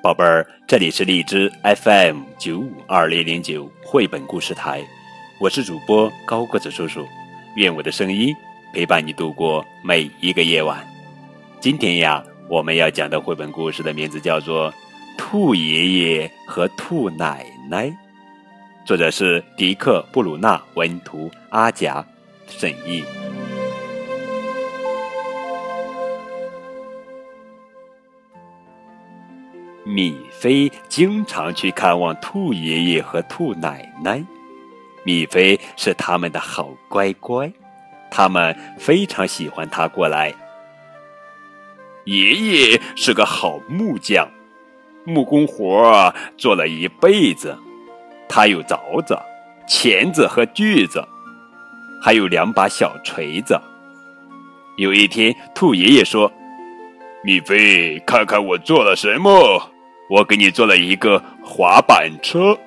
宝贝儿，这里是荔枝 FM 九五二零零九绘本故事台，我是主播高个子叔叔，愿我的声音陪伴你度过每一个夜晚。今天呀，我们要讲的绘本故事的名字叫做《兔爷爷和兔奶奶》，作者是迪克·布鲁纳，文图阿贾审译。米菲经常去看望兔爷爷和兔奶奶。米菲是他们的好乖乖，他们非常喜欢他过来。爷爷是个好木匠，木工活做了一辈子。他有凿子、钳子和锯子，还有两把小锤子。有一天，兔爷爷说：“米菲，看看我做了什么。”我给你做了一个滑板车，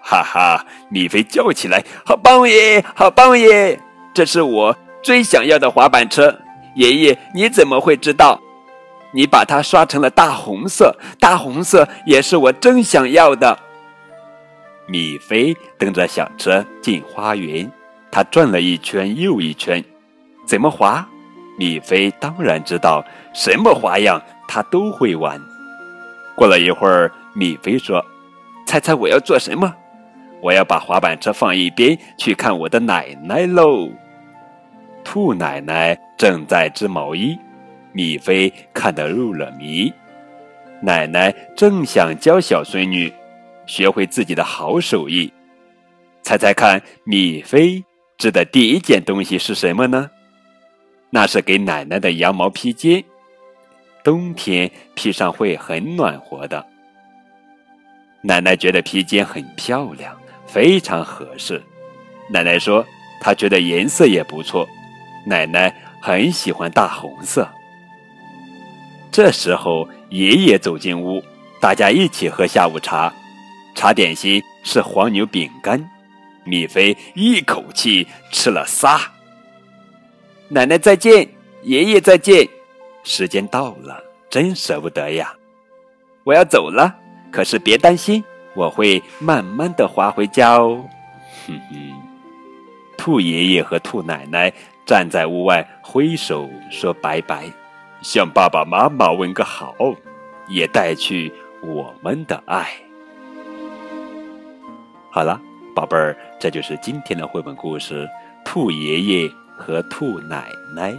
哈哈！米菲叫起来：“好棒耶，好棒耶！这是我最想要的滑板车。”爷爷，你怎么会知道？你把它刷成了大红色，大红色也是我正想要的。米菲蹬着小车进花园，他转了一圈又一圈。怎么滑？米菲当然知道，什么花样他都会玩。过了一会儿，米菲说：“猜猜我要做什么？我要把滑板车放一边，去看我的奶奶喽。”兔奶奶正在织毛衣，米菲看得入了迷。奶奶正想教小孙女学会自己的好手艺。猜猜看，米菲织的第一件东西是什么呢？那是给奶奶的羊毛披肩。冬天披上会很暖和的。奶奶觉得披肩很漂亮，非常合适。奶奶说，她觉得颜色也不错。奶奶很喜欢大红色。这时候，爷爷走进屋，大家一起喝下午茶。茶点心是黄牛饼干，米菲一口气吃了仨。奶奶再见，爷爷再见。时间到了，真舍不得呀！我要走了，可是别担心，我会慢慢的滑回家哦。哼哼，兔爷爷和兔奶奶站在屋外挥手说拜拜，向爸爸妈妈问个好，也带去我们的爱。好了，宝贝儿，这就是今天的绘本故事《兔爷爷和兔奶奶》。